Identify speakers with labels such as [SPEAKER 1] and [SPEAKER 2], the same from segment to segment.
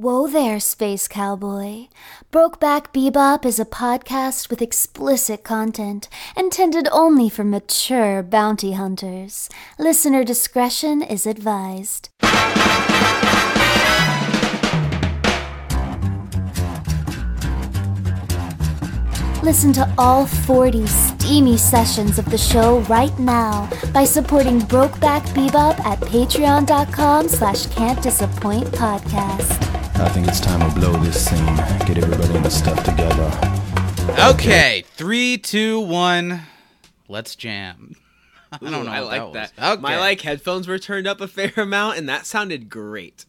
[SPEAKER 1] Whoa there, Space Cowboy. Brokeback Bebop is a podcast with explicit content intended only for mature bounty hunters. Listener discretion is advised. Listen to all 40 steamy sessions of the show right now by supporting Brokeback Bebop at patreon.com slash can't disappoint podcast.
[SPEAKER 2] I think it's time to blow this scene. Get everybody in the stuff together.
[SPEAKER 3] Okay, three, two, one. Let's jam. I don't
[SPEAKER 4] Ooh,
[SPEAKER 3] know.
[SPEAKER 4] I
[SPEAKER 3] what
[SPEAKER 4] like
[SPEAKER 3] was.
[SPEAKER 4] that.
[SPEAKER 3] Okay.
[SPEAKER 4] My like headphones were turned up a fair amount, and that sounded great.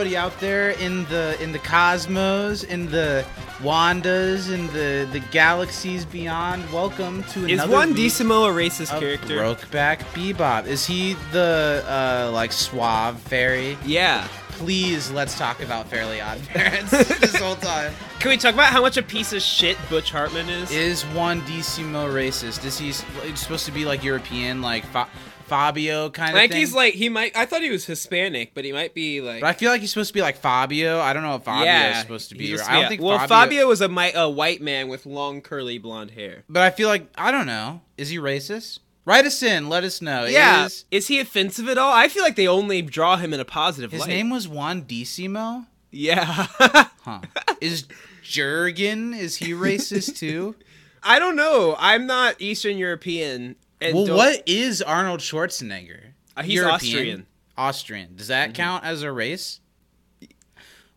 [SPEAKER 3] Everybody out there in the in the cosmos, in the Wandas, in the the galaxies beyond. Welcome to another. Is
[SPEAKER 4] Juandissimo a racist character?
[SPEAKER 3] Brokeback Bebop. Is he the uh, like suave fairy?
[SPEAKER 4] Yeah.
[SPEAKER 3] Please, let's talk about Fairly Odd Parents this whole time.
[SPEAKER 4] Can we talk about how much a piece of shit Butch Hartman is?
[SPEAKER 3] Is Juandissimo racist? Is he supposed to be like European, like Fa- Fabio kind of
[SPEAKER 4] I think
[SPEAKER 3] thing?
[SPEAKER 4] he's like he might. I thought he was Hispanic, but he might be like.
[SPEAKER 3] But I feel like he's supposed to be like Fabio. I don't know if Fabio
[SPEAKER 4] yeah,
[SPEAKER 3] is supposed to be.
[SPEAKER 4] he's
[SPEAKER 3] or-
[SPEAKER 4] supposed
[SPEAKER 3] I don't
[SPEAKER 4] yeah.
[SPEAKER 3] think
[SPEAKER 4] Well,
[SPEAKER 3] Fabio,
[SPEAKER 4] was a, a white man with long curly blonde hair.
[SPEAKER 3] But I feel like I don't know. Is he racist? Write us in. Let us know.
[SPEAKER 4] Yeah.
[SPEAKER 3] Is,
[SPEAKER 4] Is he offensive at all? I feel like they only draw him in a positive
[SPEAKER 3] his
[SPEAKER 4] light.
[SPEAKER 3] name was Juandissimo.
[SPEAKER 4] Yeah.
[SPEAKER 3] Huh? is Jorgen? Is he racist too?
[SPEAKER 4] I don't know. I'm not Eastern European. And
[SPEAKER 3] well, what is Arnold Schwarzenegger?
[SPEAKER 4] Uh, he's
[SPEAKER 3] European?
[SPEAKER 4] Austrian.
[SPEAKER 3] Austrian. Does that count as a race?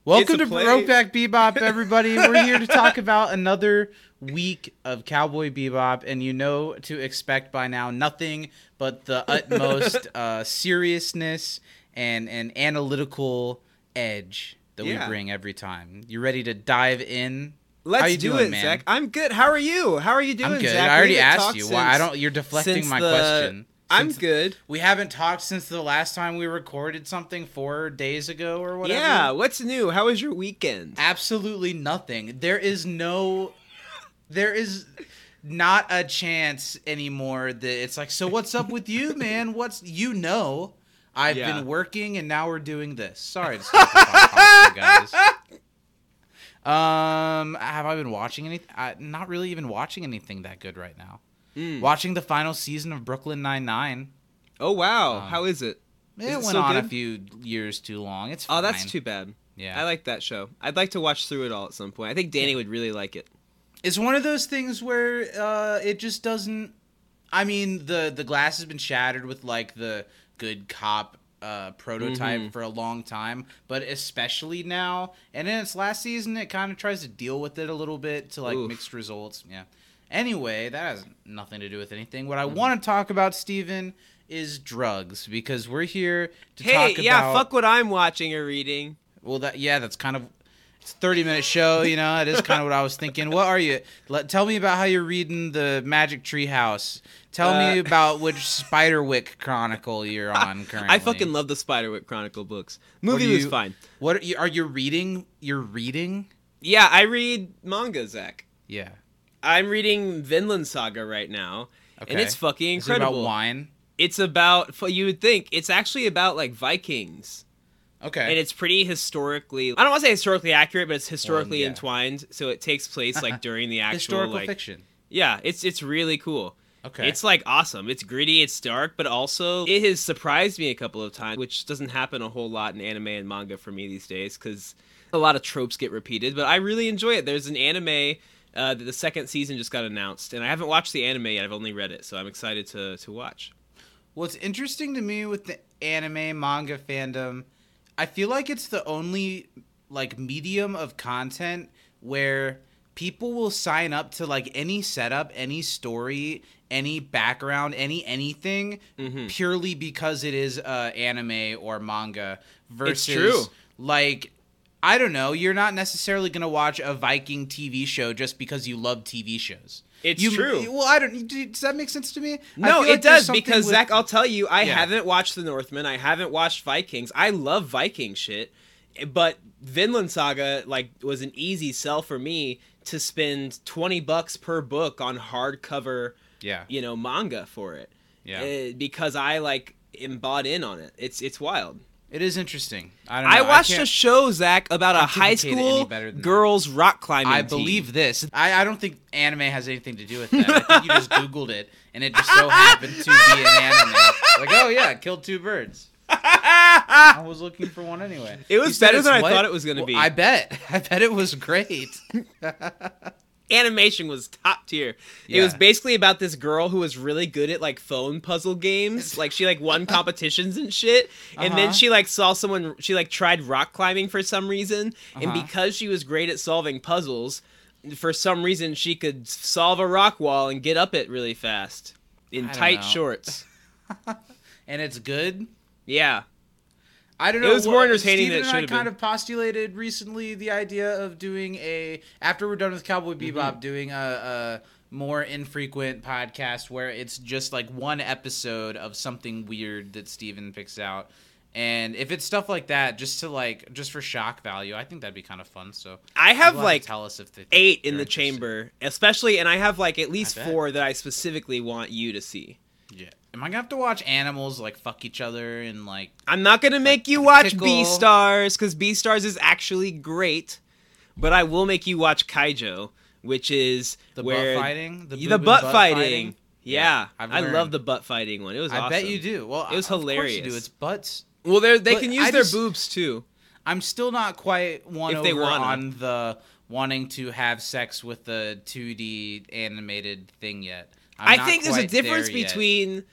[SPEAKER 3] Welcome to
[SPEAKER 4] play.
[SPEAKER 3] Brokeback Bebop, everybody. We're here to talk about another week of Cowboy Bebop, and you know to expect by now nothing but the utmost uh, seriousness and and analytical edge that
[SPEAKER 4] Yeah.
[SPEAKER 3] we bring every time. You ready to dive in?
[SPEAKER 4] Let's do
[SPEAKER 3] doing,
[SPEAKER 4] it,
[SPEAKER 3] man?
[SPEAKER 4] Zach. I'm good. How are you? How are you doing,
[SPEAKER 3] I'm good.
[SPEAKER 4] Zach?
[SPEAKER 3] I already asked you. Why I don't? You're deflecting my
[SPEAKER 4] the-
[SPEAKER 3] question.
[SPEAKER 4] I'm
[SPEAKER 3] Since-
[SPEAKER 4] good.
[SPEAKER 3] We haven't talked since the last time we recorded something four days ago or whatever.
[SPEAKER 4] Yeah. What's new? How was your weekend?
[SPEAKER 3] absolutely nothing. There is no, there is not a chance anymore that it's like. So what's up with you, man? What's you know? I've
[SPEAKER 4] Yeah.
[SPEAKER 3] been working and now we're doing this. Sorry to start the podcast, guys. Um, have I been watching anything? Not really even watching anything that good right now.
[SPEAKER 4] Mm.
[SPEAKER 3] Watching the final season of Brooklyn Nine Nine.
[SPEAKER 4] Oh wow.
[SPEAKER 3] Um,
[SPEAKER 4] How is it?
[SPEAKER 3] It
[SPEAKER 4] Is it
[SPEAKER 3] went
[SPEAKER 4] still
[SPEAKER 3] on a few years too long. It's
[SPEAKER 4] Oh, that's too bad.
[SPEAKER 3] Yeah,
[SPEAKER 4] I like that show. I'd like to watch through it all at some point. I think Danny would really like it.
[SPEAKER 3] it's one of those things where uh, it just doesn't. I mean, the the glass has been shattered with like the good cop uh, prototype
[SPEAKER 4] Mhm.
[SPEAKER 3] for a long time, but especially now, and in its last season, it kind of tries to deal with it a little bit to like
[SPEAKER 4] Oof.
[SPEAKER 3] mixed results. Yeah. Anyway, that has nothing to do with anything. What I
[SPEAKER 4] Mm-hmm.
[SPEAKER 3] want to talk about, Steven, is drugs because we're here to
[SPEAKER 4] Hey,
[SPEAKER 3] talk
[SPEAKER 4] yeah,
[SPEAKER 3] about.
[SPEAKER 4] Hey, yeah, fuck what I'm watching or reading.
[SPEAKER 3] Well, that yeah, that's kind of it's a thirty minute show. You know, it is kind of what I was thinking. What are you? Let tell me about how you're reading the Magic Tree House. Tell me
[SPEAKER 4] Uh,
[SPEAKER 3] about which Spiderwick Chronicle you're on currently.
[SPEAKER 4] I fucking love the Spiderwick Chronicle books. Movie
[SPEAKER 3] do
[SPEAKER 4] was fine.
[SPEAKER 3] What are you, are you reading? You're reading?
[SPEAKER 4] Yeah, I read manga, Zach.
[SPEAKER 3] Yeah.
[SPEAKER 4] I'm reading Vinland Saga right now,
[SPEAKER 3] Okay.
[SPEAKER 4] and it's fucking
[SPEAKER 3] Is it
[SPEAKER 4] incredible.
[SPEAKER 3] about wine?
[SPEAKER 4] It's about you would think it's actually about like Vikings,
[SPEAKER 3] Okay.
[SPEAKER 4] and it's pretty historically. I don't want to say historically accurate, but it's historically
[SPEAKER 3] yeah.
[SPEAKER 4] entwined, so it takes place like during the actual
[SPEAKER 3] historical
[SPEAKER 4] like.
[SPEAKER 3] fiction.
[SPEAKER 4] Yeah, it's it's really cool.
[SPEAKER 3] Okay.
[SPEAKER 4] It's like awesome. It's gritty, it's dark, but also it has surprised me a couple of times, which doesn't happen a whole lot in anime and manga for me these days because a lot of tropes get repeated. But I really enjoy it. There's an anime uh, that the second season just got announced, and I haven't watched the anime yet. I've only read it, so I'm excited to to watch.
[SPEAKER 3] What's interesting to me with the anime manga fandom, I feel like it's the only like medium of content where people will sign up to like any setup, any story, any background, any anything
[SPEAKER 4] Mhm.
[SPEAKER 3] purely because it is uh, anime or manga versus
[SPEAKER 4] true.
[SPEAKER 3] like I don't know, you're not necessarily going to watch a Viking TV show just because you love TV shows.
[SPEAKER 4] It's
[SPEAKER 3] You-
[SPEAKER 4] true.
[SPEAKER 3] Well, I don't. Does that make sense to me?
[SPEAKER 4] No, it
[SPEAKER 3] like
[SPEAKER 4] does because
[SPEAKER 3] with-
[SPEAKER 4] Zach, I'll tell you, I
[SPEAKER 3] Yeah.
[SPEAKER 4] haven't watched The Northman. I haven't watched Vikings. I love Viking shit, but Vinland Saga like was an easy sell for me to spend twenty bucks per book on hardcover,
[SPEAKER 3] Yeah.
[SPEAKER 4] you know, manga for it.
[SPEAKER 3] Yeah.
[SPEAKER 4] Uh, because I like am bought in on it. It's it's wild.
[SPEAKER 3] It is interesting. I don't know.
[SPEAKER 4] I watched
[SPEAKER 3] can't-
[SPEAKER 4] a show, Zach, about a high school
[SPEAKER 3] than that.
[SPEAKER 4] girls rock climbing.
[SPEAKER 3] I
[SPEAKER 4] team.
[SPEAKER 3] believe this. I, I don't think anime has anything to do with that. I think you just Googled it, and it just so happened to be an anime. Like, oh yeah, killed two birds. I was looking for one anyway.
[SPEAKER 4] It was better than I
[SPEAKER 3] what?
[SPEAKER 4] thought it was gonna
[SPEAKER 3] Well,
[SPEAKER 4] be.
[SPEAKER 3] I bet. I bet it was great.
[SPEAKER 4] animation was top tier. It was basically about this girl who was really good at like phone puzzle games. Like she like won competitions and shit. And then
[SPEAKER 3] Uh-huh.
[SPEAKER 4] she like saw someone she like tried rock climbing for some reason. And
[SPEAKER 3] Uh-huh.
[SPEAKER 4] because she was great at solving puzzles, for some reason she could solve a rock wall and get up it really fast in tight
[SPEAKER 3] know.
[SPEAKER 4] shorts.
[SPEAKER 3] and it's good.
[SPEAKER 4] Yeah.
[SPEAKER 3] I don't know.
[SPEAKER 4] It
[SPEAKER 3] know.
[SPEAKER 4] was more
[SPEAKER 3] what-
[SPEAKER 4] entertaining than
[SPEAKER 3] Steven
[SPEAKER 4] it
[SPEAKER 3] and I
[SPEAKER 4] should have
[SPEAKER 3] kind
[SPEAKER 4] been.
[SPEAKER 3] of postulated recently the idea of doing a after we're done with Cowboy
[SPEAKER 4] Mm-hmm.
[SPEAKER 3] Bebop, doing a, a more infrequent podcast where it's just like one episode of something weird that Steven picks out. And if it's stuff like that, just to like, just for shock value, I think that'd be kind of fun. So
[SPEAKER 4] I have like
[SPEAKER 3] tell us if they
[SPEAKER 4] eight in the chamber, especially and I have like at least four that I specifically want you to see.
[SPEAKER 3] Yeah, am I gonna have to watch animals like fuck each other and like?
[SPEAKER 4] I'm not gonna make you watch Beastars because Beastars is actually great, but I will make you watch Keijo, which is
[SPEAKER 3] The
[SPEAKER 4] where
[SPEAKER 3] butt fighting, the,
[SPEAKER 4] the, butt,
[SPEAKER 3] butt
[SPEAKER 4] fighting. Yeah,
[SPEAKER 3] Yeah, I've
[SPEAKER 4] I love the butt fighting one. It was.
[SPEAKER 3] I
[SPEAKER 4] awesome.
[SPEAKER 3] bet you do. Well,
[SPEAKER 4] It was hilarious.
[SPEAKER 3] do. It's butts.
[SPEAKER 4] Well, they they can use
[SPEAKER 3] I
[SPEAKER 4] their
[SPEAKER 3] just-
[SPEAKER 4] boobs too.
[SPEAKER 3] I'm still not quite won
[SPEAKER 4] If
[SPEAKER 3] oh
[SPEAKER 4] they
[SPEAKER 3] on the wanting to have sex with the 2D animated thing yet. I'm
[SPEAKER 4] i think there's a difference between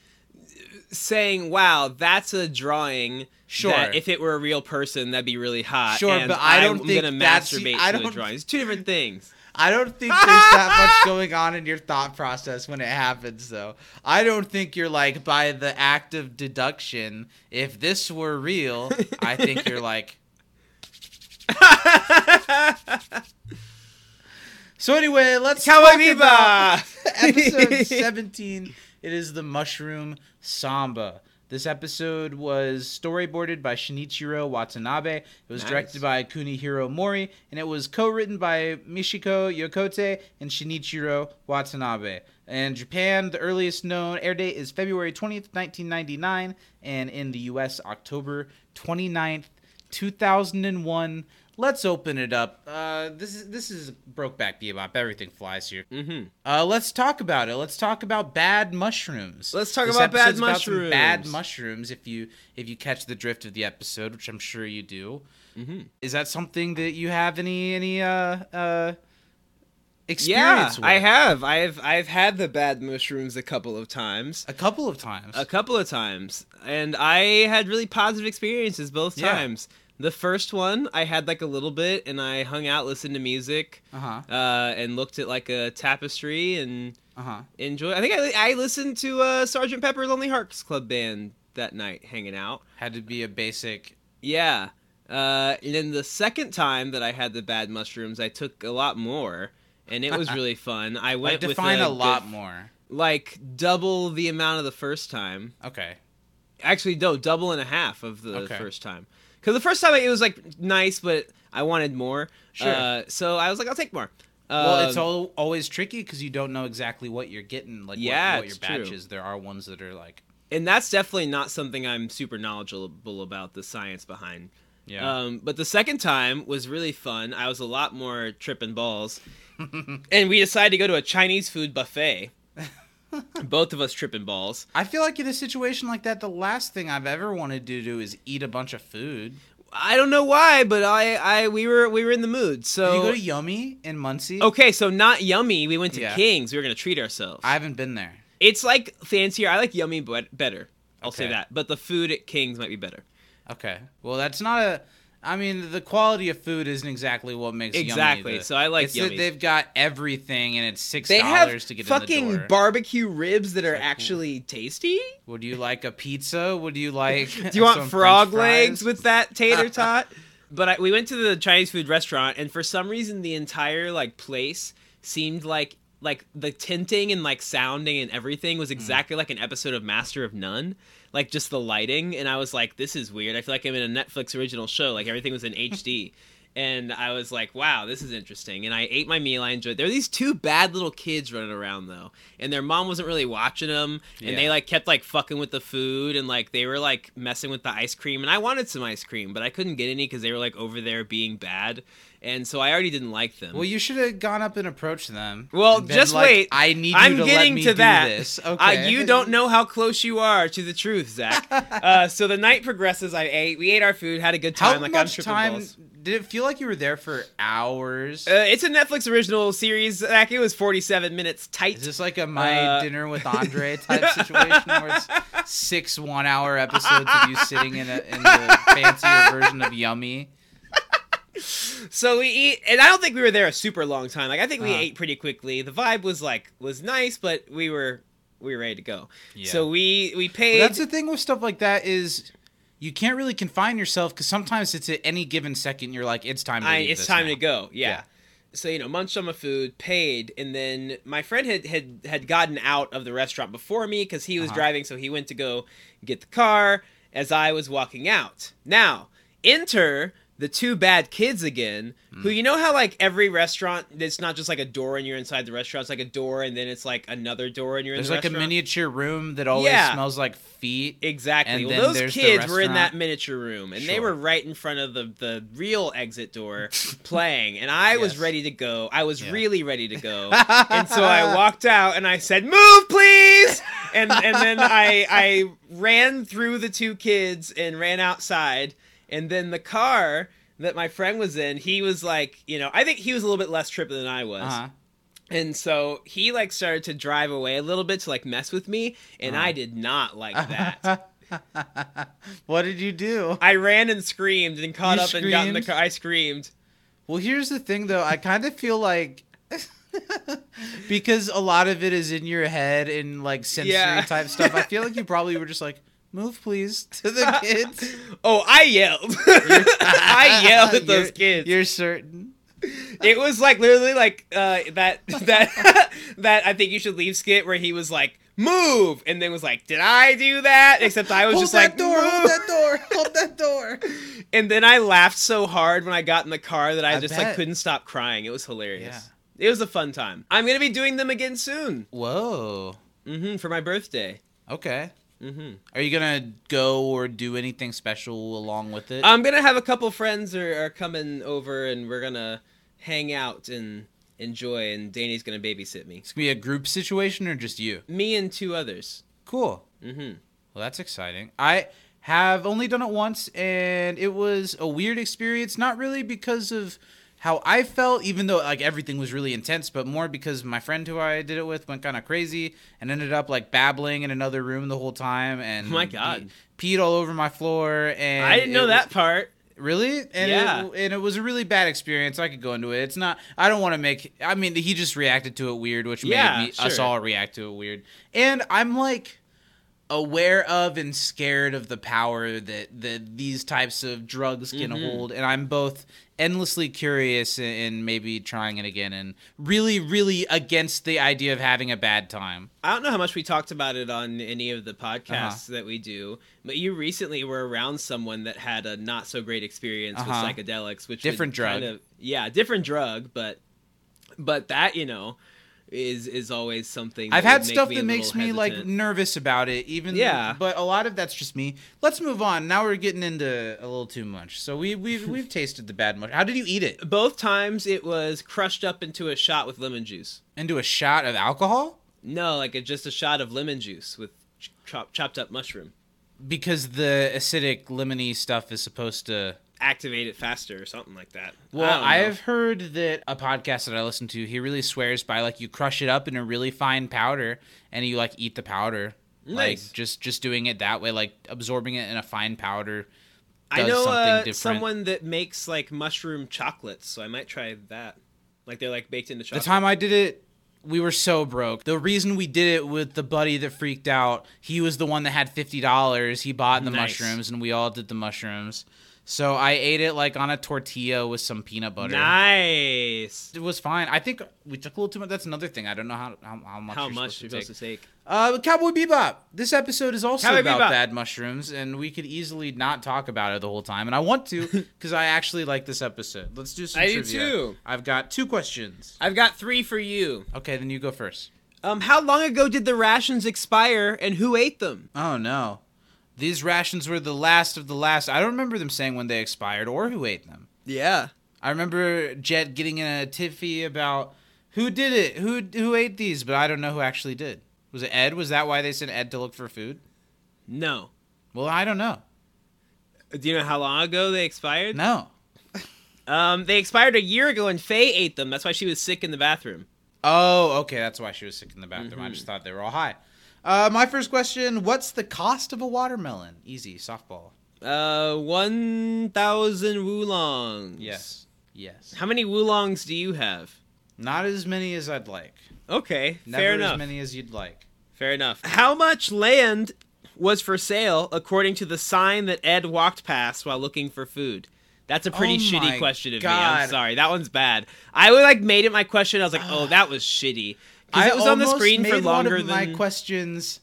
[SPEAKER 4] saying, "Wow, that's a drawing."
[SPEAKER 3] Sure.
[SPEAKER 4] that if it were a real person, that'd be really hot.
[SPEAKER 3] Sure,
[SPEAKER 4] and
[SPEAKER 3] but I don't
[SPEAKER 4] I'm
[SPEAKER 3] think
[SPEAKER 4] gonna
[SPEAKER 3] that's-
[SPEAKER 4] masturbate
[SPEAKER 3] I
[SPEAKER 4] to a
[SPEAKER 3] don't-
[SPEAKER 4] drawing. It's two different things.
[SPEAKER 3] I don't think there's that much going on in your thought process when it happens, though. I don't think you're like by the act of deduction. If this were real, I think you're like. So anyway, let's
[SPEAKER 4] Cowboy
[SPEAKER 3] talk about episode 17. It is the Mushroom Samba. This episode was storyboarded by Shinichiro Watanabe. It was
[SPEAKER 4] Nice.
[SPEAKER 3] directed by Kunihiro Mori, and it was co-written by Michiko Yokote and Shinichiro Watanabe. In Japan, the earliest known air date is February 20th, 1999, and in the US, October 29th, 2001. Let's open it up. Uh, this is this is Brokeback Bebop. Everything flies here.
[SPEAKER 4] hmm
[SPEAKER 3] Uh, let's talk about it. Let's talk about bad mushrooms.
[SPEAKER 4] Let's talk
[SPEAKER 3] This
[SPEAKER 4] about bad
[SPEAKER 3] episode's some bad
[SPEAKER 4] mushrooms.
[SPEAKER 3] mushrooms. If you if you catch the drift of the episode, which I'm sure you do,
[SPEAKER 4] Mhm.
[SPEAKER 3] is that something that you have any any uh uh
[SPEAKER 4] Yeah,
[SPEAKER 3] experience with?
[SPEAKER 4] I have. I've I've had the bad mushrooms a couple of times.
[SPEAKER 3] a couple of times.
[SPEAKER 4] A couple of times. And I had really positive experiences both
[SPEAKER 3] Yeah.
[SPEAKER 4] times. The first one, I had like a little bit and I hung out, listened to music,
[SPEAKER 3] Uh huh.
[SPEAKER 4] uh, and looked at like a tapestry and
[SPEAKER 3] Uh huh.
[SPEAKER 4] enjoyed. I think I, I listened to uh, Sergeant Pepper Lonely Hearts Club Band that night, hanging out.
[SPEAKER 3] Had to be a basic.
[SPEAKER 4] Yeah. Uh, and then the second time that I had the bad mushrooms, I took a lot more, and it was really fun. I
[SPEAKER 3] Like
[SPEAKER 4] went
[SPEAKER 3] define
[SPEAKER 4] with
[SPEAKER 3] a, lot
[SPEAKER 4] good-
[SPEAKER 3] more.
[SPEAKER 4] like double the amount of the first time.
[SPEAKER 3] Okay.
[SPEAKER 4] Actually, no, double and a half of the
[SPEAKER 3] Okay.
[SPEAKER 4] first time. Because the first time it was like nice, but I wanted more.
[SPEAKER 3] Sure.
[SPEAKER 4] Uh, so I was like, I'll take more.
[SPEAKER 3] Well, it's
[SPEAKER 4] Um,
[SPEAKER 3] all, always tricky because you don't know exactly what you're getting. Like
[SPEAKER 4] Yeah,
[SPEAKER 3] what, what your
[SPEAKER 4] it's true.
[SPEAKER 3] batch is. There are ones that are like.
[SPEAKER 4] and that's definitely not something I'm super knowledgeable about the science behind.
[SPEAKER 3] Yeah.
[SPEAKER 4] Um, but the second time was really fun. I was a lot more tripping balls, and we decided to go to a Chinese food buffet. Both of us tripping balls.
[SPEAKER 3] I feel like in a situation like that, the last thing I've ever wanted to do is eat a bunch of food.
[SPEAKER 4] I don't know why, but I, I, we were, we were in the mood. So
[SPEAKER 3] Did you go to Yummy in Muncie?
[SPEAKER 4] okay, so not yummy. We went to
[SPEAKER 3] Yeah.
[SPEAKER 4] King's. We were gonna treat ourselves.
[SPEAKER 3] I haven't been there.
[SPEAKER 4] It's like fancier. I like yummy, but better. I'll say
[SPEAKER 3] Okay.
[SPEAKER 4] that. But the food at King's might be better.
[SPEAKER 3] Okay. Well, that's not a. I mean, the quality of food isn't exactly what makes Yummy
[SPEAKER 4] Exactly,
[SPEAKER 3] the-
[SPEAKER 4] so I like
[SPEAKER 3] it's that they've got everything, and it's six dollars to get
[SPEAKER 4] fucking
[SPEAKER 3] in the door.
[SPEAKER 4] Fucking barbecue ribs that are
[SPEAKER 3] So cool.
[SPEAKER 4] actually tasty.
[SPEAKER 3] Would you like a pizza? Would you like?
[SPEAKER 4] Do you want
[SPEAKER 3] some
[SPEAKER 4] frog legs with that tater tot? but I, we went to the Chinese food restaurant, and for some reason, the entire like place seemed like like the tinting and like sounding and everything
[SPEAKER 3] Mm.
[SPEAKER 4] was exactly like an episode of Master of None. Like just the lighting, and I was like, "This is weird." I feel like I'm in a Netflix original show. Like everything was in HD, and I was like, "Wow, this is interesting." And I ate my meal. I enjoyed. There were these two bad little kids running around though, and their mom wasn't really watching them, and they like kept like fucking with the food, and like they were like messing with the ice cream, and I wanted some ice cream, but I couldn't get any because they were like over there being bad, and so I already didn't like them.
[SPEAKER 3] Well, you should have gone up and approached them.
[SPEAKER 4] Well, just
[SPEAKER 3] like,
[SPEAKER 4] wait.
[SPEAKER 3] I need you
[SPEAKER 4] I'm
[SPEAKER 3] to
[SPEAKER 4] getting
[SPEAKER 3] let me
[SPEAKER 4] to that.
[SPEAKER 3] this.
[SPEAKER 4] Uh,
[SPEAKER 3] Okay.
[SPEAKER 4] you don't know how close you are to the truth, Zach. uh, so the night progresses. I ate. We ate our food. Had a good
[SPEAKER 3] How
[SPEAKER 4] time. like I'm
[SPEAKER 3] much time
[SPEAKER 4] balls.
[SPEAKER 3] did it feel like you were there for hours?
[SPEAKER 4] Uh, it's a Netflix original series. Zach, it was 47 minutes tight.
[SPEAKER 3] Is this like a my
[SPEAKER 4] uh,
[SPEAKER 3] dinner with Andre type situation where it's six one hour episodes of you sitting in, a, in the fancier version of Yummy?
[SPEAKER 4] So we eat, and I don't think we were there a super long time. Like I think we
[SPEAKER 3] Uh-huh.
[SPEAKER 4] ate pretty quickly. The vibe was like was nice, but we were we were ready to go.
[SPEAKER 3] Yeah.
[SPEAKER 4] So we we
[SPEAKER 3] But
[SPEAKER 4] paid.
[SPEAKER 3] that's the thing with stuff like that is you can't really confine yourself because sometimes it's at any given second you're like it's time to
[SPEAKER 4] I, it's
[SPEAKER 3] this
[SPEAKER 4] time
[SPEAKER 3] now.
[SPEAKER 4] to go. Yeah.
[SPEAKER 3] Yeah.
[SPEAKER 4] So you know, munched on my food, paid, and then my friend had had had gotten out of the restaurant before me because he was
[SPEAKER 3] Uh-huh.
[SPEAKER 4] driving, so he went to go get the car as I was walking out. Now enter the two bad kids again.
[SPEAKER 3] Hmm.
[SPEAKER 4] Who you know how like every restaurant, it's not just like a door and you're inside the restaurant. It's like a door and then it's like another door and you're
[SPEAKER 3] There's
[SPEAKER 4] in the
[SPEAKER 3] like a miniature room that always
[SPEAKER 4] Yeah.
[SPEAKER 3] smells like feet.
[SPEAKER 4] Exactly.
[SPEAKER 3] And
[SPEAKER 4] well, those kids were in that miniature room, and they were right in front of the the real exit door playing, and I was ready to go. I was
[SPEAKER 3] Yeah.
[SPEAKER 4] really ready to go, and so I walked out and I said, "Move, please!" And and then I I ran through the two kids and ran outside, and then the car that my friend was in, he was like, you know, I think he was a little bit less trippy than I was.
[SPEAKER 3] Uh-huh.
[SPEAKER 4] And so he like started to drive away a little bit to like mess with me, and
[SPEAKER 3] Uh-huh.
[SPEAKER 4] I did not like that.
[SPEAKER 3] what did you do?
[SPEAKER 4] I ran and screamed and caught
[SPEAKER 3] You
[SPEAKER 4] up and got in the car. I screamed.
[SPEAKER 3] Well, here's the thing though. I kind of feel like because a lot of it is in your head and like sensory
[SPEAKER 4] Yeah.
[SPEAKER 3] type stuff. I feel like you probably were just like, "Move, please," to the kids.
[SPEAKER 4] Oh, I yelled. I yelled at those
[SPEAKER 3] You're-
[SPEAKER 4] kids.
[SPEAKER 3] You're certain.
[SPEAKER 4] It was like literally like uh, that that that I think you should leave skit where he was like move and then was like did I do that? Except I was
[SPEAKER 3] Hold
[SPEAKER 4] just
[SPEAKER 3] that
[SPEAKER 4] like
[SPEAKER 3] door.
[SPEAKER 4] "Move."
[SPEAKER 3] Hold that door. Hold that door.
[SPEAKER 4] And then I laughed so hard when I got in the car that I,
[SPEAKER 3] I
[SPEAKER 4] just like couldn't stop crying. It was hilarious. It was a fun time. I'm gonna be doing them again soon.
[SPEAKER 3] Whoa.
[SPEAKER 4] mm-hmm for my birthday.
[SPEAKER 3] Okay.
[SPEAKER 4] Hmm
[SPEAKER 3] Are you gonna go or do anything special along with it?
[SPEAKER 4] I'm gonna have a couple friends are, are coming over and we're gonna hang out and enjoy. And Danny's gonna babysit me.
[SPEAKER 3] it's gonna be a group situation or just you?
[SPEAKER 4] Me and two others.
[SPEAKER 3] Cool.
[SPEAKER 4] Mm-hmm.
[SPEAKER 3] Well, that's exciting. I have only done it once, and it was a weird experience. Not really because of how I felt, even though like everything was really intense, but more because my friend who I did it with went kind of crazy and ended up like babbling in another room the whole time, and
[SPEAKER 4] Oh my God.
[SPEAKER 3] pe- peed all over my floor. And
[SPEAKER 4] I didn't know that
[SPEAKER 3] was-
[SPEAKER 4] part.
[SPEAKER 3] Really? And
[SPEAKER 4] Yeah.
[SPEAKER 3] It, and it was a really bad experience. I could go into it. It's not. I don't want to make. I mean, he just reacted to it weird, which
[SPEAKER 4] Yeah,
[SPEAKER 3] made me, us all react to it weird. And I'm like aware of and scared of the power that that these types of drugs can
[SPEAKER 4] Mhm.
[SPEAKER 3] hold. And I'm both endlessly curious and, and maybe trying it again, and really, really against the idea of having a bad time.
[SPEAKER 4] I don't know how much we talked about it on any of the podcasts
[SPEAKER 3] Uh-huh.
[SPEAKER 4] that we do, but you recently were around someone that had a not so great experience
[SPEAKER 3] Uh-huh.
[SPEAKER 4] with psychedelics, which
[SPEAKER 3] Different drug.
[SPEAKER 4] kind of- yeah, different drug, but but that you know is is always something.
[SPEAKER 3] I've had stuff that makes me like nervous about it, even
[SPEAKER 4] Yeah.
[SPEAKER 3] But a lot of that's just me. Let's move on. Now we're getting into a little too much. So we we've we've tasted the bad mush. How did you eat it?
[SPEAKER 4] Both times it was crushed up into a shot with lemon juice.
[SPEAKER 3] Into a shot of alcohol?
[SPEAKER 4] No, like a, just a shot of lemon juice with chop, chopped up mushroom.
[SPEAKER 3] Because the acidic lemony stuff is supposed to.
[SPEAKER 4] Activate it faster or something like that.
[SPEAKER 3] Well,
[SPEAKER 4] I, I
[SPEAKER 3] have heard that a podcast that I listen to, he really swears by like you crush it up in a really fine powder and you like eat the powder.
[SPEAKER 4] Nice.
[SPEAKER 3] Like just just doing it that way, like absorbing it in a fine powder.
[SPEAKER 4] I know
[SPEAKER 3] something
[SPEAKER 4] uh,
[SPEAKER 3] different.
[SPEAKER 4] someone that makes like mushroom chocolates, so I might try that. Like they're like baked into
[SPEAKER 3] The time I did it, we were so broke. The reason we did it with the buddy that freaked out, he was the one that had fifty dollars. He bought the
[SPEAKER 4] Nice.
[SPEAKER 3] mushrooms, and we all did the mushrooms. So I ate it like on a tortilla with some peanut butter.
[SPEAKER 4] Nice.
[SPEAKER 3] It was fine. I think we took a little too much. That's another thing. I don't know how how, how much.
[SPEAKER 4] How
[SPEAKER 3] you're
[SPEAKER 4] much
[SPEAKER 3] supposed
[SPEAKER 4] you're
[SPEAKER 3] to
[SPEAKER 4] supposed
[SPEAKER 3] take.
[SPEAKER 4] to take?
[SPEAKER 3] Uh, Cowboy Bebop. This episode is also
[SPEAKER 4] Cowboy
[SPEAKER 3] about
[SPEAKER 4] Bebop.
[SPEAKER 3] bad mushrooms, and we could easily not talk about it the whole time. And I want to because I actually like this episode. Let's do some
[SPEAKER 4] I do too.
[SPEAKER 3] I've got two questions.
[SPEAKER 4] I've got three for you.
[SPEAKER 3] Okay, then you go first.
[SPEAKER 4] Um, how long ago did the rations expire, and who ate them?
[SPEAKER 3] Oh no, these rations were the last of the last. I don't remember them saying when they expired or who ate them.
[SPEAKER 4] Yeah.
[SPEAKER 3] I remember Jet getting in a tiffy about who did it, who who ate these, but I don't know who actually did. Was it Ed? Was that why they sent Ed to look for food?
[SPEAKER 4] No.
[SPEAKER 3] Well, I don't know.
[SPEAKER 4] Do you know how long ago they expired?
[SPEAKER 3] No.
[SPEAKER 4] Um, they expired a year ago, and Faye ate them. That's why she was sick in the bathroom.
[SPEAKER 3] Oh, okay. That's why she was sick in the bathroom. I just thought they were all high. Uh, my first question: What's the cost of a watermelon? Easy softball.
[SPEAKER 4] Uh, one thousand woolongs.
[SPEAKER 3] Yes. Yes.
[SPEAKER 4] How many woolongs do you have?
[SPEAKER 3] Not as many as I'd like.
[SPEAKER 4] Okay,
[SPEAKER 3] Never
[SPEAKER 4] fair enough.
[SPEAKER 3] as many as you'd like.
[SPEAKER 4] Fair enough. How much land was for sale according to the sign that Ed walked past while looking for food? That's a pretty
[SPEAKER 3] Oh
[SPEAKER 4] shitty question of me. I'm sorry. That one's bad. I would like made it my question. I was like, oh, that was shitty. It was on the screen for longer
[SPEAKER 3] one of
[SPEAKER 4] than
[SPEAKER 3] my questions.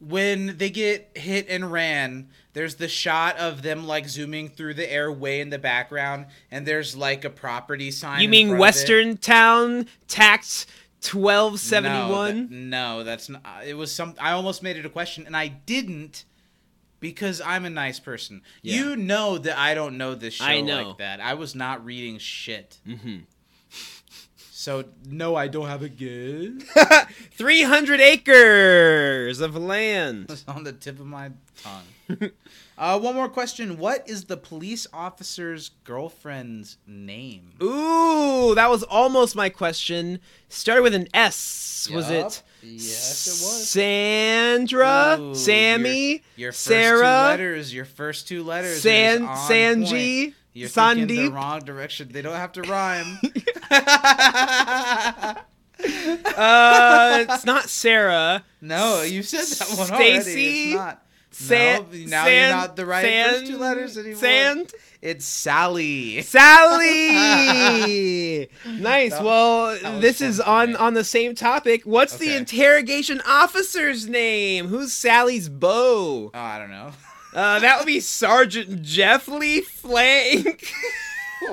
[SPEAKER 3] When they get hit and ran, there's the shot of them like zooming through the air way in the background, and there's like a property sign.
[SPEAKER 4] You mean
[SPEAKER 3] front of it.
[SPEAKER 4] Western Town Tax twelve
[SPEAKER 3] No,
[SPEAKER 4] seventy one?
[SPEAKER 3] No, that's not. It was some. I almost made it a question, and I didn't because I'm a nice person.
[SPEAKER 4] Yeah.
[SPEAKER 3] You know that I don't know this show
[SPEAKER 4] I know.
[SPEAKER 3] like that. I was not reading shit.
[SPEAKER 4] Mm-hmm.
[SPEAKER 3] So no, I don't have a guess.
[SPEAKER 4] Three hundred acres of land.
[SPEAKER 3] It's on the tip of my tongue. uh, one more question. What is the police officer's girlfriend's name?
[SPEAKER 4] Ooh, that was almost my question. Started with an S. Was it?
[SPEAKER 3] Yes, it was.
[SPEAKER 4] Sandra,
[SPEAKER 3] Ooh,
[SPEAKER 4] Sammy,
[SPEAKER 3] Your first
[SPEAKER 4] Sarah,
[SPEAKER 3] two letters. Your first two letters.
[SPEAKER 4] San,
[SPEAKER 3] is
[SPEAKER 4] Sanji,
[SPEAKER 3] point. You're thinking the wrong direction. They don't have to rhyme.
[SPEAKER 4] uh, it's not Sarah.
[SPEAKER 3] no, you said that one already.
[SPEAKER 4] Stacy?
[SPEAKER 3] It's not.
[SPEAKER 4] San,
[SPEAKER 3] no, now
[SPEAKER 4] San,
[SPEAKER 3] you're not the right
[SPEAKER 4] San,
[SPEAKER 3] first two letters anymore.
[SPEAKER 4] Sand,
[SPEAKER 3] It's Sally.
[SPEAKER 4] Sally. nice.
[SPEAKER 3] That-
[SPEAKER 4] well,
[SPEAKER 3] that
[SPEAKER 4] this is on on the same topic. What's the interrogation officer's name? Who's Sally's beau?
[SPEAKER 3] Oh, I don't know.
[SPEAKER 4] Uh, that would be Sergeant Jeff Lee Flank.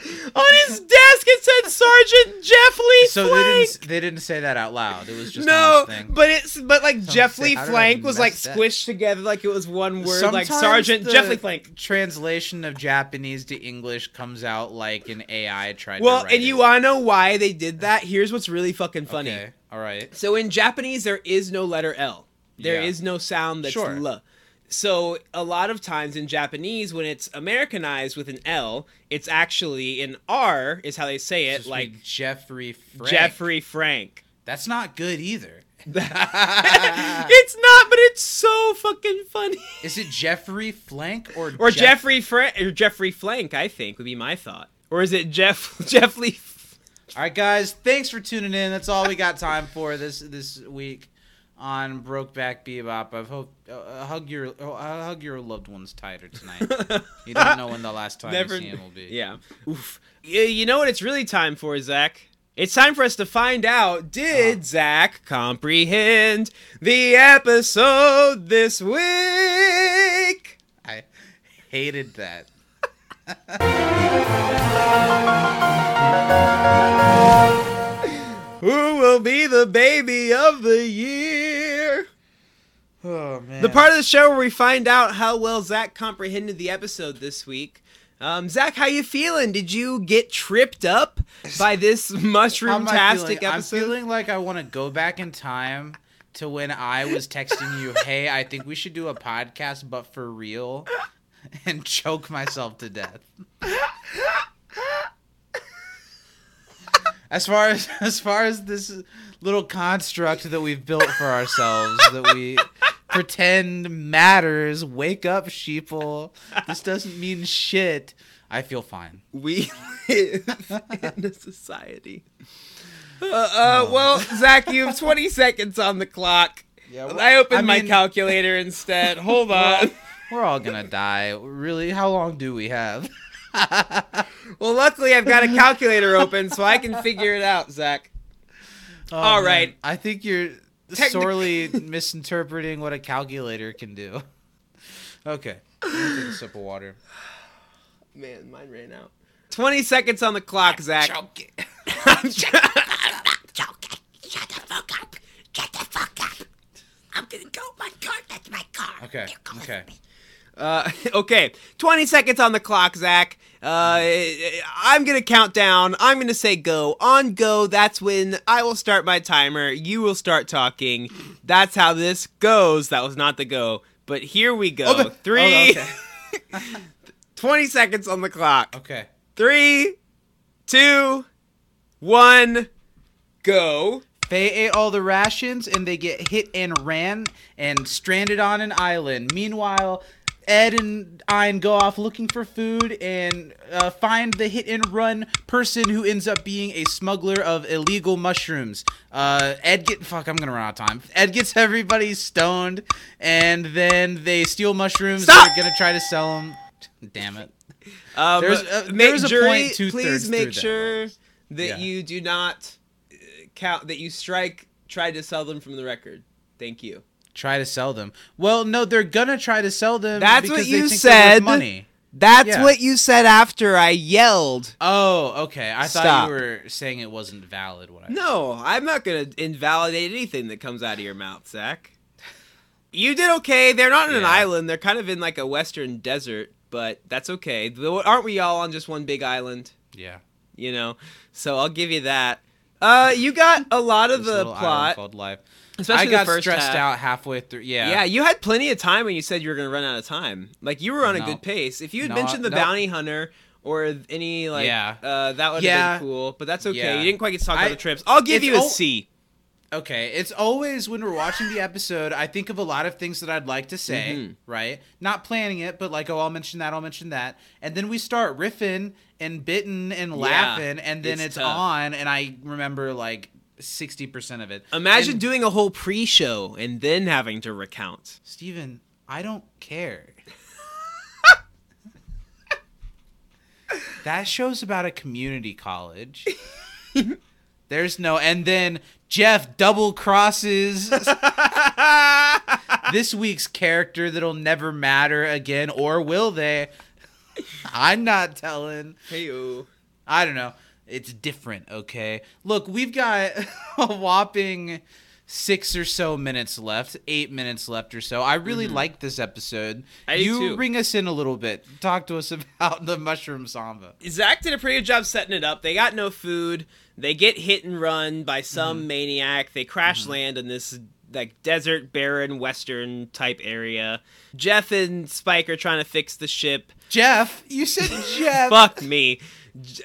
[SPEAKER 4] On his desk, it said Sergeant Jeffley
[SPEAKER 3] so they
[SPEAKER 4] Flank.
[SPEAKER 3] didn't. They didn't say that out loud. It was just
[SPEAKER 4] no,
[SPEAKER 3] thing.
[SPEAKER 4] but it's but like
[SPEAKER 3] did I
[SPEAKER 4] Flank was like
[SPEAKER 3] that?
[SPEAKER 4] squished together like it was one word, like
[SPEAKER 3] Sometimes
[SPEAKER 4] Sergeant
[SPEAKER 3] the
[SPEAKER 4] Jeffley Flank.
[SPEAKER 3] Translation of Japanese to English comes out like an AI tried.
[SPEAKER 4] Well,
[SPEAKER 3] to write
[SPEAKER 4] and you
[SPEAKER 3] it.
[SPEAKER 4] wanna know why they did that? Here's what's really fucking funny.
[SPEAKER 3] Okay. All right.
[SPEAKER 4] So in Japanese, there is no letter L. There is
[SPEAKER 3] Yeah.
[SPEAKER 4] no sound that's
[SPEAKER 3] Sure.
[SPEAKER 4] L. So a lot of times in Japanese, when it's Americanized with an L, it's actually an R, is how they say it, like
[SPEAKER 3] Jeffrey Frank.
[SPEAKER 4] Jeffrey Frank.
[SPEAKER 3] That's not good either.
[SPEAKER 4] it's not, but it's so fucking funny.
[SPEAKER 3] Is it Jeffrey Flank or
[SPEAKER 4] Or
[SPEAKER 3] Jeff-
[SPEAKER 4] Jeffrey Frank, or Jeffrey Flank, I think would be my thought. Or is it Jeff Jeffley?
[SPEAKER 3] All right, guys. Thanks for tuning in. That's all we got time for this this week on Brokeback Bebop. I hope uh, hug your uh, hug your loved ones tighter tonight. you don't know when the last time
[SPEAKER 4] Never.
[SPEAKER 3] you see him will be.
[SPEAKER 4] Yeah. Oof. You know what it's really time for, Zach? It's time for us to find out did Zach comprehend the episode this week?
[SPEAKER 3] I hated that.
[SPEAKER 4] Who will be the baby of the year?
[SPEAKER 3] Man.
[SPEAKER 4] The part of the show where we find out how well Zach comprehended the episode this week. Um, Zach, how you feeling? Did you get tripped up by this
[SPEAKER 3] I
[SPEAKER 4] mushroom-tastic episode?
[SPEAKER 3] I'm feeling like I want to go back in time to when I was texting you, "Hey, I think we should do a podcast, but for real," and choke myself to death. As far as as far as this little construct that we've built for ourselves, that we pretend matters. Wake up, sheeple. This doesn't mean shit. I feel fine.
[SPEAKER 4] we live in a society. Uh, uh, well, Zach, you have 20 seconds on the clock.
[SPEAKER 3] Yeah,
[SPEAKER 4] I opened
[SPEAKER 3] I
[SPEAKER 4] my
[SPEAKER 3] mean-
[SPEAKER 4] calculator instead. Hold on.
[SPEAKER 3] We're all gonna die. Really? How long do we have?
[SPEAKER 4] Well, luckily I've got a calculator open, so I can figure it out, Zach.
[SPEAKER 3] Oh,
[SPEAKER 4] All
[SPEAKER 3] man.
[SPEAKER 4] right.
[SPEAKER 3] I think you're
[SPEAKER 4] Technic-
[SPEAKER 3] sorely misinterpreting what a calculator can do. Okay. I'm gonna take a sip of water.
[SPEAKER 4] Man, mine ran out. 20 seconds on the clock, Zach.
[SPEAKER 3] Choking. I'm
[SPEAKER 4] choking. Shut the fuck up. Shut the fuck up. I'm gonna go. My car. That's my car.
[SPEAKER 3] Okay. Okay.
[SPEAKER 4] Uh, okay, 20 seconds on the clock, Zach. Uh, I'm gonna count down. I'm gonna say go. On go, that's when I will start my timer. You will start talking. That's how this goes. That was not the go, but here we go.
[SPEAKER 3] Oh, the-
[SPEAKER 4] Three.
[SPEAKER 3] oh, okay.
[SPEAKER 4] 20 seconds on the clock.
[SPEAKER 3] Okay.
[SPEAKER 4] Three, two, one, go.
[SPEAKER 3] They ate all the rations and they get hit and ran and stranded on an island. Meanwhile, Ed and Ein go off looking for food and uh, find the hit and run person who ends up being a smuggler of illegal mushrooms. Uh, Ed get fuck. I'm gonna run out of time. Ed gets everybody stoned and then they steal mushrooms.
[SPEAKER 4] Stop!
[SPEAKER 3] They're gonna try to sell them. Damn it.
[SPEAKER 4] Um,
[SPEAKER 3] There's a- there's a
[SPEAKER 4] jury,
[SPEAKER 3] point two-thirds
[SPEAKER 4] please make sure that
[SPEAKER 3] Yeah.
[SPEAKER 4] you do not uh, count that you strike try to sell them from the record. Thank you.
[SPEAKER 3] Try to sell them. Well, no, they're gonna try to sell them.
[SPEAKER 4] That's what you said.
[SPEAKER 3] Money.
[SPEAKER 4] That's
[SPEAKER 3] Yeah.
[SPEAKER 4] what you said after I yelled.
[SPEAKER 3] Oh, okay. I thought you were saying it wasn't valid. What I
[SPEAKER 4] No, I'm not gonna invalidate anything that comes out of your mouth, Zach. You did okay. They're not on an island. They're kind of in like a western desert, but that's okay. Aren't we all on just one big island?
[SPEAKER 3] yeah.
[SPEAKER 4] You know, so I'll give you that. Uh, you got a lot of
[SPEAKER 3] This
[SPEAKER 4] the plot.
[SPEAKER 3] called life.
[SPEAKER 4] Especially
[SPEAKER 3] I got
[SPEAKER 4] the first
[SPEAKER 3] stressed
[SPEAKER 4] half.
[SPEAKER 3] out halfway through. Yeah.
[SPEAKER 4] Yeah, you had plenty of time when you said you were going to run out of time. Like you were on a good pace. If you had
[SPEAKER 3] No,
[SPEAKER 4] mentioned the
[SPEAKER 3] no.
[SPEAKER 4] bounty hunter or any like,
[SPEAKER 3] Yeah.
[SPEAKER 4] uh, that would have
[SPEAKER 3] Yeah.
[SPEAKER 4] been cool. But that's okay.
[SPEAKER 3] Yeah.
[SPEAKER 4] You didn't quite get to talk
[SPEAKER 3] I-
[SPEAKER 4] about the trips. I'll give you a
[SPEAKER 3] al-
[SPEAKER 4] C.
[SPEAKER 3] Okay. It's always when we're watching the episode, I think of a lot of things that I'd like to say.
[SPEAKER 4] Mhm.
[SPEAKER 3] Right. Not planning it, but like, oh, I'll mention that. I'll mention that, and then we start riffing and bitten and laughing, and then
[SPEAKER 4] it's
[SPEAKER 3] it's, on, and I remember like sixty percent of it.
[SPEAKER 4] Imagine
[SPEAKER 3] And-
[SPEAKER 4] doing a whole pre-show and then having to recount.
[SPEAKER 3] Steven, I don't care. that show's about a community college. There's no, and then Jeff double crosses this week's character that'll never matter again, or will they? I'm not telling.
[SPEAKER 4] Hey,
[SPEAKER 3] I don't know. It's different, okay? Look, we've got a whopping six or so minutes left, eight minutes left or so. I really like this episode.
[SPEAKER 4] Mm-hmm. I
[SPEAKER 3] you
[SPEAKER 4] too.
[SPEAKER 3] bring us in a little bit. Talk to us about the mushroom samba.
[SPEAKER 4] Zach did a pretty good job setting it up. They got no food. They get hit and run by some
[SPEAKER 3] Mm-hmm.
[SPEAKER 4] maniac. They crash land in this like desert, barren, western type area. Jeff and Spike are trying to fix the ship.
[SPEAKER 3] Jeff, you said Jeff.
[SPEAKER 4] Fuck me.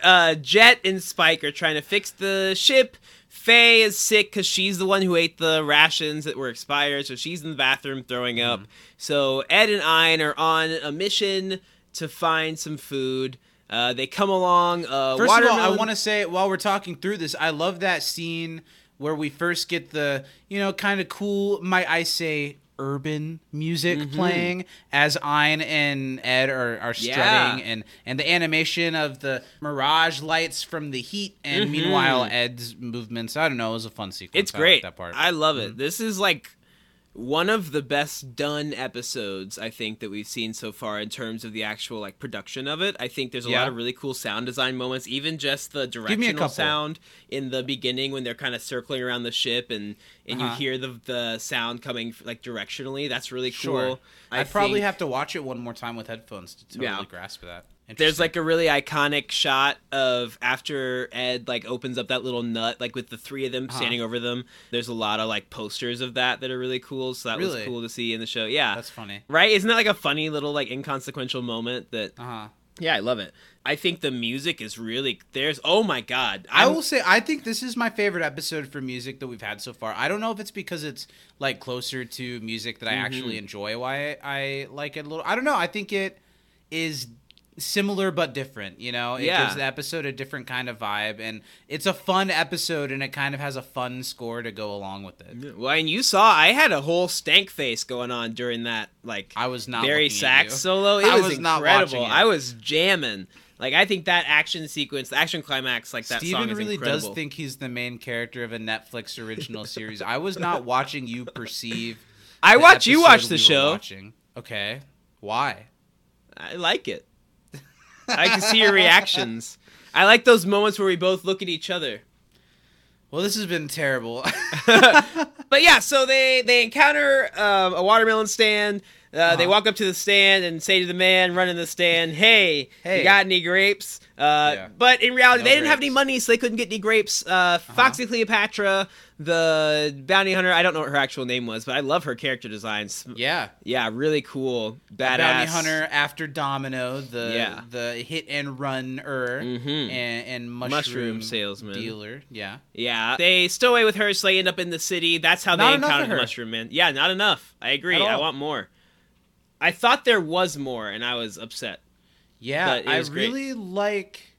[SPEAKER 4] Uh, Jet and Spike are trying to fix the ship. Faye is sick because she's the one who ate the rations that were expired, so she's in the bathroom throwing up.
[SPEAKER 3] Mm-hmm.
[SPEAKER 4] So Ed and Ein are on a mission to find some food. Uh, they come along. Uh,
[SPEAKER 3] First of all, I want to say while we're talking through this, I love that scene where we first get the, you know, kind of cool, might I say, urban music
[SPEAKER 4] Mm-hmm.
[SPEAKER 3] playing as Ein and Ed are, are strutting
[SPEAKER 4] Yeah.
[SPEAKER 3] and and the animation of the mirage lights from the heat and meanwhile Ed's movements. I don't know, it was a fun sequence.
[SPEAKER 4] Mm-hmm. It's
[SPEAKER 3] I
[SPEAKER 4] great.
[SPEAKER 3] that part.
[SPEAKER 4] I love
[SPEAKER 3] Mm-hmm.
[SPEAKER 4] it. This is like one of the best done episodes I think that we've seen so far in terms of the actual like production of it. I think there's a
[SPEAKER 3] Yeah.
[SPEAKER 4] lot of really cool sound design moments, even just the directional sound in the beginning when they're kind of circling around the ship and and
[SPEAKER 3] Uh-huh.
[SPEAKER 4] you hear the the sound coming like directionally. That's really cool.
[SPEAKER 3] Sure.
[SPEAKER 4] I
[SPEAKER 3] I'd probably have to watch it one more time with headphones to totally
[SPEAKER 4] Yeah.
[SPEAKER 3] grasp that.
[SPEAKER 4] There's like a really iconic shot of after Ed like opens up that little nut, like with the three of them
[SPEAKER 3] Uh-huh.
[SPEAKER 4] standing over them. There's a lot of like posters of that that are really cool. So that was cool to see in the show. Yeah,
[SPEAKER 3] that's funny.
[SPEAKER 4] right. Isn't that like a funny little like inconsequential moment that?
[SPEAKER 3] Uh huh.
[SPEAKER 4] Yeah, I love it. I think the music is really there's. Oh my god,
[SPEAKER 3] I
[SPEAKER 4] I'm-
[SPEAKER 3] will say I think this is my favorite episode for music that we've had so far. I don't know if it's because it's like closer to music that I
[SPEAKER 4] Mm-hmm.
[SPEAKER 3] actually enjoy why I like it a little. I don't know. I think it is similar but different. You know, it
[SPEAKER 4] Yeah.
[SPEAKER 3] gives the episode a different kind of vibe, and it's a fun episode, and it kind of has a fun score to go along with it.
[SPEAKER 4] Well, and you saw I had a whole stank face going on during that like
[SPEAKER 3] I was not looking
[SPEAKER 4] sax solo. It
[SPEAKER 3] I
[SPEAKER 4] was,
[SPEAKER 3] was not
[SPEAKER 4] incredible. I was jamming. Like I think that action sequence, the action climax, like that song
[SPEAKER 3] Steven
[SPEAKER 4] is
[SPEAKER 3] really
[SPEAKER 4] incredible.
[SPEAKER 3] does think he's the main character of a Netflix original series. I was not watching you perceive.
[SPEAKER 4] I watch you watch the
[SPEAKER 3] we
[SPEAKER 4] show.
[SPEAKER 3] watching. Okay, why?
[SPEAKER 4] I like it. I can see your reactions. I like those moments where we both look at each other.
[SPEAKER 3] Well, this has been terrible.
[SPEAKER 4] But yeah, so they they encounter um, a watermelon stand. Uh, They
[SPEAKER 3] Uh-huh.
[SPEAKER 4] walk up to the stand and say to the man running the stand, "Hey,
[SPEAKER 3] Hey.
[SPEAKER 4] you got any grapes?" Uh,
[SPEAKER 3] Yeah.
[SPEAKER 4] But in reality,
[SPEAKER 3] No
[SPEAKER 4] they didn't have any.
[SPEAKER 3] Uh-huh.
[SPEAKER 4] money, so they couldn't get any grapes. Uh, Foxy Cleopatra, the bounty hunter. I don't know what her actual name was, but I love her character designs.
[SPEAKER 3] yeah,
[SPEAKER 4] Yeah, really cool, badass
[SPEAKER 3] bounty hunter after Domino, the
[SPEAKER 4] Yeah.
[SPEAKER 3] the hit and runner
[SPEAKER 4] Mhm.
[SPEAKER 3] and, and mushroom,
[SPEAKER 4] Mushroom salesman.
[SPEAKER 3] dealer. Yeah,
[SPEAKER 4] Yeah, they stow away with her, so they end up in the city. That's how
[SPEAKER 3] Not
[SPEAKER 4] they
[SPEAKER 3] enough
[SPEAKER 4] encounter the. Mushroom Man. Yeah, not enough. I agree. I want more. I thought there was more, and I was upset.
[SPEAKER 3] yeah.
[SPEAKER 4] But it
[SPEAKER 3] I
[SPEAKER 4] was great.
[SPEAKER 3] really like.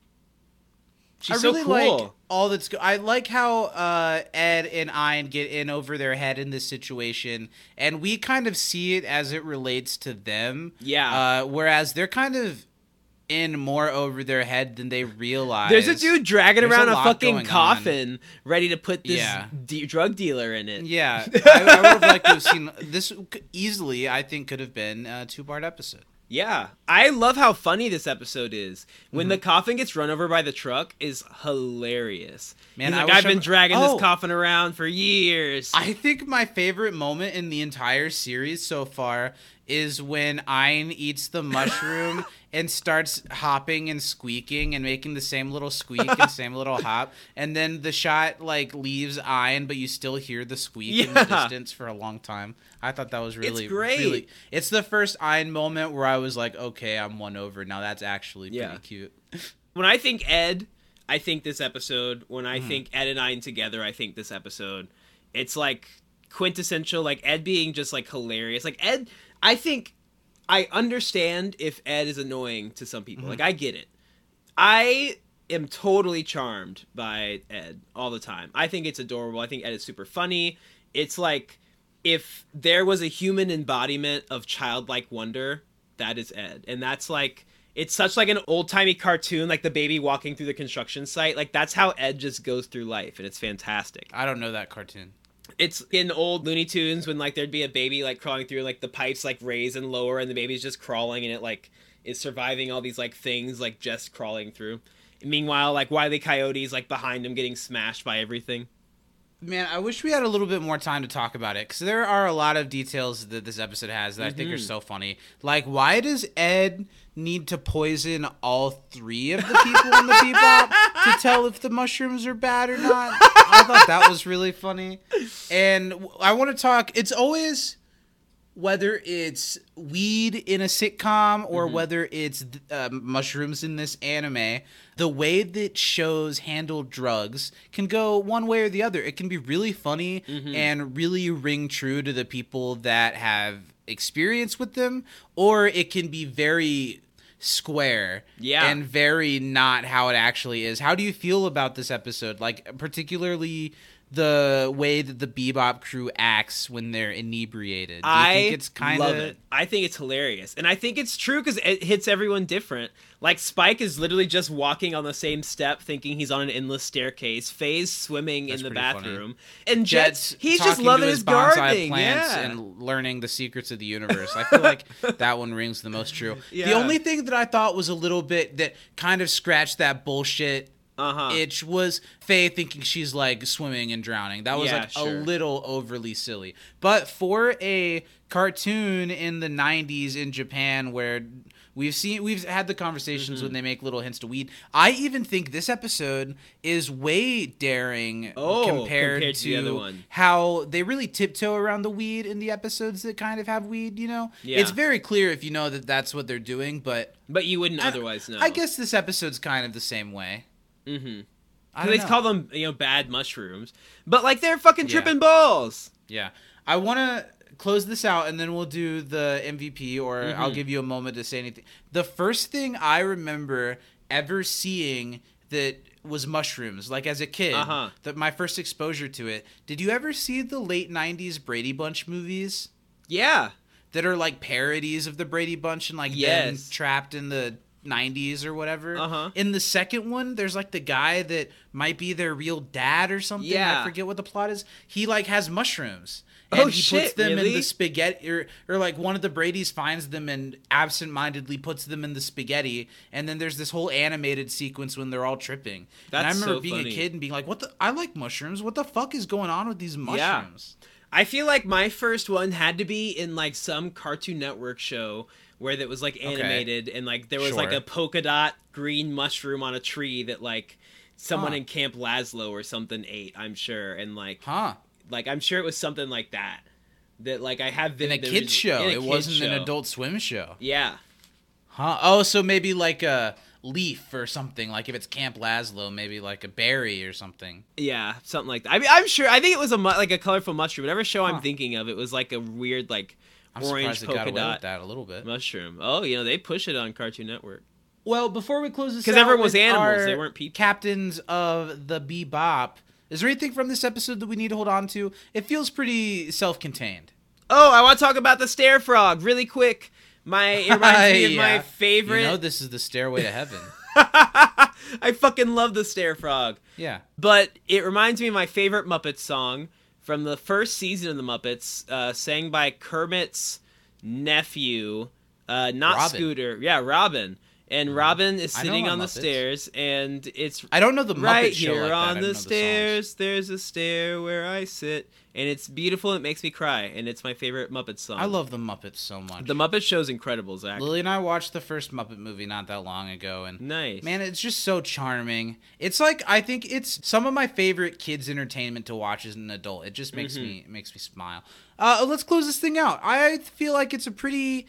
[SPEAKER 4] She's
[SPEAKER 3] I
[SPEAKER 4] so
[SPEAKER 3] really
[SPEAKER 4] cool.
[SPEAKER 3] like all that's. Go- I like how uh, Ed and Ein get in over their head in this situation, and we kind of see it as it relates to them.
[SPEAKER 4] Yeah.
[SPEAKER 3] Uh, whereas they're kind of in more over their head than they realize.
[SPEAKER 4] There's a dude dragging
[SPEAKER 3] There's
[SPEAKER 4] around
[SPEAKER 3] a
[SPEAKER 4] a, fucking
[SPEAKER 3] going on.
[SPEAKER 4] coffin, ready to put this
[SPEAKER 3] Yeah.
[SPEAKER 4] de- drug dealer in it.
[SPEAKER 3] Yeah, I, I would have liked to have seen this. Easily, I think could have been a two-part episode.
[SPEAKER 4] Yeah, I love how funny this episode is. When
[SPEAKER 3] Mm-hmm.
[SPEAKER 4] the coffin gets run over by the truck, is hilarious.
[SPEAKER 3] Man,
[SPEAKER 4] He's
[SPEAKER 3] I
[SPEAKER 4] like,
[SPEAKER 3] wish
[SPEAKER 4] I've been
[SPEAKER 3] I-
[SPEAKER 4] dragging
[SPEAKER 3] Oh.
[SPEAKER 4] this coffin around for years.
[SPEAKER 3] I think my favorite moment in the entire series so far is when Ein eats the mushroom and starts hopping and squeaking and making the same little squeak and same little hop, and then the shot like leaves Ein, but you still hear the squeak in the distance for a long time. I thought that was really
[SPEAKER 4] great.
[SPEAKER 3] Really, it's the first Ein moment where I was like, okay, I'm one over. Now that's actually pretty
[SPEAKER 4] Yeah.
[SPEAKER 3] cute.
[SPEAKER 4] when I think Ed, I think this episode. When. I mm-hmm. think Ed and I together, I think this episode. It's like quintessential, like Ed being just like hilarious. Like Ed, I think I understand if Ed is annoying to some
[SPEAKER 3] Mm-hmm.
[SPEAKER 4] people. Like I get it. I am totally charmed by Ed all the time. I think it's adorable. I think Ed is super funny. It's like if there was a human embodiment of childlike wonder, that is Ed. And that's like it's such like an old-timey cartoon like the baby walking through the construction site. Like that's how Ed just goes through life and it's fantastic.
[SPEAKER 3] I don't know that cartoon.
[SPEAKER 4] It's in old Looney Tunes when like there'd be a baby like crawling through like the pipes like raise and lower and the baby's just crawling and it like is surviving all these like things like just crawling through. Meanwhile, like Wiley Coyote's like behind him getting smashed by everything.
[SPEAKER 3] Man, I wish we had a little bit more time to talk about it because there are a lot of details that this episode has that I think are mm-hmm. so funny. Like, why does Ed need to poison all three of the people in the bebop to tell if the mushrooms are bad or not? I thought that was really funny. And I want to talk. It's always whether it's weed in a sitcom or whether it's uh, mushrooms in this anime, the way that shows handle drugs can go one way or the other. It can be really funny and really ring true to the people that have experience with them, or it can be very square
[SPEAKER 4] Yeah.
[SPEAKER 3] and very not how it actually is. How do you feel about this episode? Like particularly the way that the Bebop crew acts when they're inebriated. Do you
[SPEAKER 4] I
[SPEAKER 3] think it's kind of
[SPEAKER 4] it. I think it's hilarious, and I think it's true because it hits everyone different. Like Spike is literally just walking on the same step, thinking he's on an endless staircase. Faye's swimming
[SPEAKER 3] That's
[SPEAKER 4] in the
[SPEAKER 3] pretty funny.
[SPEAKER 4] bathroom, and Jet's,
[SPEAKER 3] Jets
[SPEAKER 4] he's just loving his,
[SPEAKER 3] bonsai
[SPEAKER 4] gardening.
[SPEAKER 3] plants
[SPEAKER 4] yeah.
[SPEAKER 3] and learning the secrets of the universe. I feel like that one rings the most true. The only thing that I thought was a little bit that kind of scratched that bullshit
[SPEAKER 4] Uh-huh.
[SPEAKER 3] itch was Faye thinking she's like swimming and drowning. That was
[SPEAKER 4] Yeah,
[SPEAKER 3] like
[SPEAKER 4] sure.
[SPEAKER 3] a little overly silly. But for a cartoon in the 90s in Japan where we've seen we've had the conversations
[SPEAKER 4] Mm-hmm.
[SPEAKER 3] when they make little hints to weed. I even think this episode is way daring
[SPEAKER 4] Oh,
[SPEAKER 3] compared,
[SPEAKER 4] compared to
[SPEAKER 3] to
[SPEAKER 4] the other one.
[SPEAKER 3] how they really tiptoe around the weed in the episodes that kind of have weed, you know?
[SPEAKER 4] Yeah.
[SPEAKER 3] It's very clear if you know that that's what they're doing, but
[SPEAKER 4] but you wouldn't
[SPEAKER 3] I-
[SPEAKER 4] otherwise know.
[SPEAKER 3] I guess this episode's kind of the same way.
[SPEAKER 4] Mm-hmm.
[SPEAKER 3] I
[SPEAKER 4] They
[SPEAKER 3] know.
[SPEAKER 4] call them, you know, bad mushrooms, but like they're fucking
[SPEAKER 3] Yeah.
[SPEAKER 4] tripping balls.
[SPEAKER 3] Yeah. I want to close this out and then we'll do the MVP or
[SPEAKER 4] Mm-hmm.
[SPEAKER 3] I'll give you a moment to say anything. The first thing I remember ever seeing that was mushrooms, like as a kid,
[SPEAKER 4] Uh-huh.
[SPEAKER 3] that my first exposure to it. Did you ever see the late '90s Brady Bunch movies
[SPEAKER 4] Yeah.
[SPEAKER 3] that are like parodies of the Brady Bunch and like them
[SPEAKER 4] Yes.
[SPEAKER 3] trapped in the 90s or whatever?
[SPEAKER 4] Uh-huh.
[SPEAKER 3] In the second one, there's like the guy that might be their real dad or something.
[SPEAKER 4] Yeah.
[SPEAKER 3] I forget what the plot is. He like has mushrooms.
[SPEAKER 4] Oh,
[SPEAKER 3] And he puts
[SPEAKER 4] shit,
[SPEAKER 3] them in the spaghetti, or, or like one of the Brady's finds them and absentmindedly puts them in the spaghetti. And then there's this whole animated sequence when they're all tripping. That's and I remember
[SPEAKER 4] so
[SPEAKER 3] being
[SPEAKER 4] funny.
[SPEAKER 3] a kid and being like, "What the? I like mushrooms. What the fuck is going on with these mushrooms?" Yeah.
[SPEAKER 4] I feel like my first one had to be in like some Cartoon Network show where that was like animated and like there was like a polka dot green mushroom on a tree that like someone
[SPEAKER 3] Huh.
[SPEAKER 4] in Camp Lazlo or something ate, I'm sure, and like
[SPEAKER 3] Huh?
[SPEAKER 4] like I'm sure it was something like that. That like I have been
[SPEAKER 3] In a kids show.
[SPEAKER 4] a
[SPEAKER 3] It
[SPEAKER 4] kids
[SPEAKER 3] wasn't an. Adult Swim show.
[SPEAKER 4] Yeah.
[SPEAKER 3] Huh? Oh, so maybe like a leaf or something. Like if it's Camp Lazlo, maybe like a berry or something.
[SPEAKER 4] Yeah, something like that. I mean, I'm sure. I think it was a mu- like a colorful mushroom. Whatever show
[SPEAKER 3] Huh.
[SPEAKER 4] I'm thinking of, it was like a weird like
[SPEAKER 3] I'm
[SPEAKER 4] orange
[SPEAKER 3] surprised it
[SPEAKER 4] polka
[SPEAKER 3] got away
[SPEAKER 4] dot
[SPEAKER 3] with that a little bit.
[SPEAKER 4] mushroom. Oh, you know they push it on Cartoon Network.
[SPEAKER 3] Well, before we close this, because
[SPEAKER 4] everyone was animals, they weren't people.
[SPEAKER 3] Captains of the Bebop. Is there anything from this episode that we need to hold on to? It feels pretty self-contained.
[SPEAKER 4] Oh, I want to talk about the stair frog really quick. My it reminds me of my favorite.
[SPEAKER 3] You know, this is the stairway to heaven.
[SPEAKER 4] I fucking love the stair frog.
[SPEAKER 3] yeah.
[SPEAKER 4] But it reminds me of my favorite Muppet song from the first season of the Muppets, uh, sang by Kermit's nephew, uh, not
[SPEAKER 3] Robin.
[SPEAKER 4] Scooter. Yeah, Robin. And Robin is sitting on the
[SPEAKER 3] Muppets.
[SPEAKER 4] stairs, and it's
[SPEAKER 3] I don't know the Muppet
[SPEAKER 4] right
[SPEAKER 3] show
[SPEAKER 4] here
[SPEAKER 3] like
[SPEAKER 4] on the stairs. there's a stair where I sit, and it's beautiful. It makes me cry, and it's my favorite Muppet song.
[SPEAKER 3] I love the Muppets so much.
[SPEAKER 4] the Muppet Show's incredible, Zach.
[SPEAKER 3] Lily and I watched the first Muppet movie not that long ago, and
[SPEAKER 4] Nice.
[SPEAKER 3] man, it's just so charming. It's like I think it's some of my favorite kids' entertainment to watch as an adult. It just makes
[SPEAKER 4] Mm-hmm.
[SPEAKER 3] me it makes me smile. Uh, let's close this thing out. I feel like it's a pretty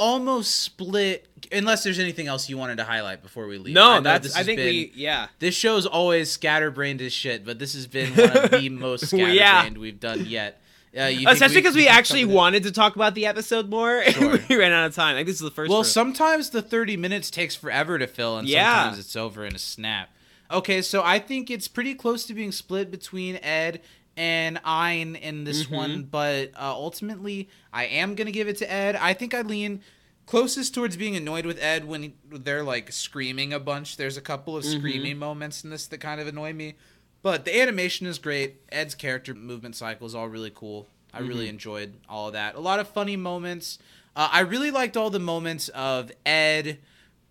[SPEAKER 3] almost split. Unless there's anything else you wanted to highlight before we leave. I
[SPEAKER 4] no,
[SPEAKER 3] know
[SPEAKER 4] that's. I think
[SPEAKER 3] been-
[SPEAKER 4] we. Yeah.
[SPEAKER 3] This show's always scatterbrained as shit, but this has been one of the most scatterbrained
[SPEAKER 4] Yeah.
[SPEAKER 3] we've done yet. Uh,
[SPEAKER 4] Especially because we
[SPEAKER 3] can
[SPEAKER 4] actually wanted to talk about the episode more,
[SPEAKER 3] Sure.
[SPEAKER 4] and we ran out of time. Like this is the first.
[SPEAKER 3] Well,
[SPEAKER 4] for-
[SPEAKER 3] sometimes the 30 minutes takes forever to fill, and
[SPEAKER 4] Yeah.
[SPEAKER 3] sometimes it's over in a snap. Okay, so I think it's pretty close to being split between Ed and Ein in this
[SPEAKER 4] Mm-hmm.
[SPEAKER 3] one, but uh, ultimately, I am going to give it to Ed. I think I lean closest towards being annoyed with Ed when he- they're like screaming a bunch. There's a couple of
[SPEAKER 4] Mm-hmm.
[SPEAKER 3] screaming moments in this that kind of annoy me. But the animation is great. Ed's character movement cycle is all really cool. I really
[SPEAKER 4] Mm-hmm.
[SPEAKER 3] enjoyed all of that. A lot of funny moments. Uh, I really liked all the moments of Ed,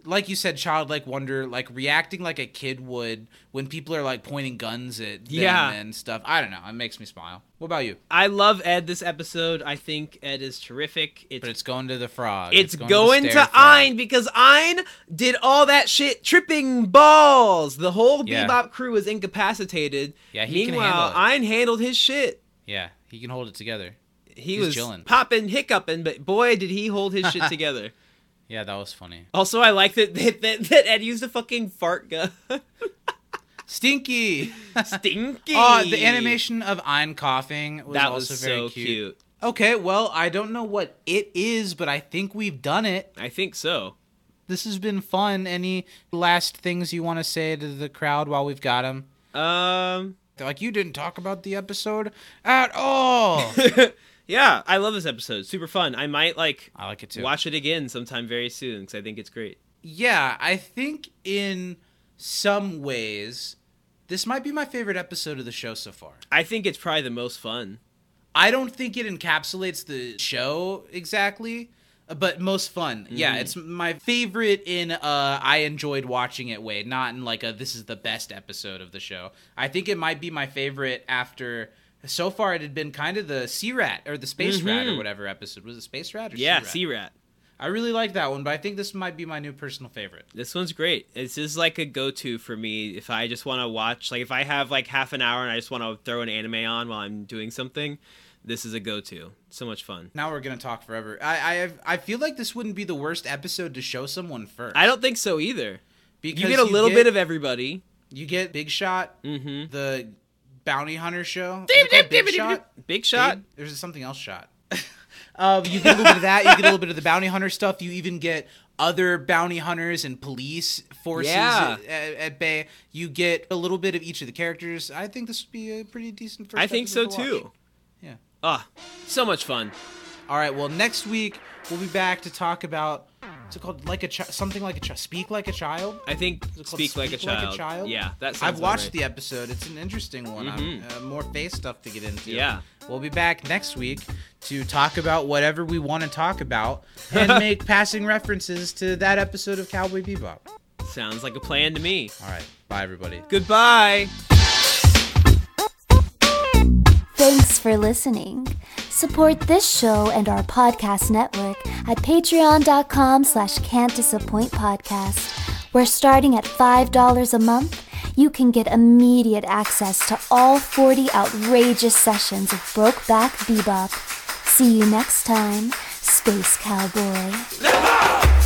[SPEAKER 3] like you said, childlike wonder, like reacting like a kid would when people are like pointing guns at them
[SPEAKER 4] Yeah.
[SPEAKER 3] and stuff. I don't know. It makes me smile. What about you?
[SPEAKER 4] I love Ed this episode. I think Ed is terrific. It's
[SPEAKER 3] But it's going to the frog.
[SPEAKER 4] it's,
[SPEAKER 3] the
[SPEAKER 4] going to,
[SPEAKER 3] stair frog.
[SPEAKER 4] Ein because Ein did all that shit tripping balls. The whole
[SPEAKER 3] Yeah.
[SPEAKER 4] Bebop crew is incapacitated.
[SPEAKER 3] Yeah, he can handle it.
[SPEAKER 4] Ein handled his shit.
[SPEAKER 3] Yeah, he can hold it together.
[SPEAKER 4] He
[SPEAKER 3] He's
[SPEAKER 4] was
[SPEAKER 3] chilling.
[SPEAKER 4] popping, hiccuping, but boy, did he hold his shit together.
[SPEAKER 3] Yeah, that was funny.
[SPEAKER 4] Also, I like that that, that, that Ed used a fucking fart gun.
[SPEAKER 3] Stinky.
[SPEAKER 4] Stinky.
[SPEAKER 3] Oh, the animation of Ein coughing was
[SPEAKER 4] that
[SPEAKER 3] also
[SPEAKER 4] was
[SPEAKER 3] very
[SPEAKER 4] so
[SPEAKER 3] cute.
[SPEAKER 4] cute.
[SPEAKER 3] Okay, well, I don't know what it is, but I think we've done it.
[SPEAKER 4] I think so.
[SPEAKER 3] This has been fun. Any last things you want to say to the crowd while we've got them?
[SPEAKER 4] Um,
[SPEAKER 3] They're like, you didn't talk about the episode at all.
[SPEAKER 4] yeah, I love this episode. Super fun. I might like
[SPEAKER 3] I like it too.
[SPEAKER 4] watch it again sometime very soon because I think it's great.
[SPEAKER 3] Yeah, I think in some ways, this might be my favorite episode of the show so far.
[SPEAKER 4] I think it's probably the most fun.
[SPEAKER 3] I don't think it encapsulates the show exactly, but most fun. Yeah,
[SPEAKER 4] Mm-hmm.
[SPEAKER 3] it's my favorite in uh I enjoyed watching it way, not in like a this is the best episode of the show. I think it might be my favorite after so far it had been kind of the Sea Rat or the Space Rat or
[SPEAKER 4] Mhm.
[SPEAKER 3] whatever episode. Was it Space Rat or
[SPEAKER 4] Yeah,
[SPEAKER 3] Sea Rat?
[SPEAKER 4] Sea Rat.
[SPEAKER 3] I really like that one, but I think this might be my new personal favorite.
[SPEAKER 4] This one's great. This is like a go-to for me if I just want to watch. Like if I have like half an hour and I just want to throw an anime on while I'm doing something, this is a go-to. So much fun.
[SPEAKER 3] Now we're gonna talk forever. I I I feel like this wouldn't be the worst episode to show someone first.
[SPEAKER 4] I don't think so either.
[SPEAKER 3] because
[SPEAKER 4] you get a little bit of everybody.
[SPEAKER 3] you get Big Shot,
[SPEAKER 4] Mm-hmm.
[SPEAKER 3] the bounty hunter show. Is it called Big Shot.
[SPEAKER 4] Big shot.
[SPEAKER 3] There's something else shot. Um, you get a little bit of that. You get a little bit of the bounty hunter stuff. You even get other bounty hunters and police forces
[SPEAKER 4] Yeah.
[SPEAKER 3] at, at, at bay. You get a little bit of each of the characters. I think this would be a pretty decent first.
[SPEAKER 4] I think so
[SPEAKER 3] to
[SPEAKER 4] too.
[SPEAKER 3] Yeah.
[SPEAKER 4] Ah, so much fun.
[SPEAKER 3] All right. Well, next week we'll be back to talk about. What's it called? Like a chi- something like a child. Speak like a child.
[SPEAKER 4] I think
[SPEAKER 3] Is it called
[SPEAKER 4] speak, like, a child. Yeah, that sounds
[SPEAKER 3] I've watched
[SPEAKER 4] right.
[SPEAKER 3] the episode. It's an interesting one. I'm, uh, more Faye stuff to get into.
[SPEAKER 4] Yeah.
[SPEAKER 3] We'll be back next week to talk about whatever we want to talk about and make passing references to that episode of Cowboy Bebop.
[SPEAKER 4] Sounds like a plan to me.
[SPEAKER 3] All right. Bye, everybody.
[SPEAKER 4] Goodbye.
[SPEAKER 1] Thanks for listening. Support this show and our podcast network at patreon.com slash can't disappoint podcast, where starting at $5 a month, you can get immediate access to all 40 outrageous sessions of Brokeback Bebop. See you next time, Space Cowboy.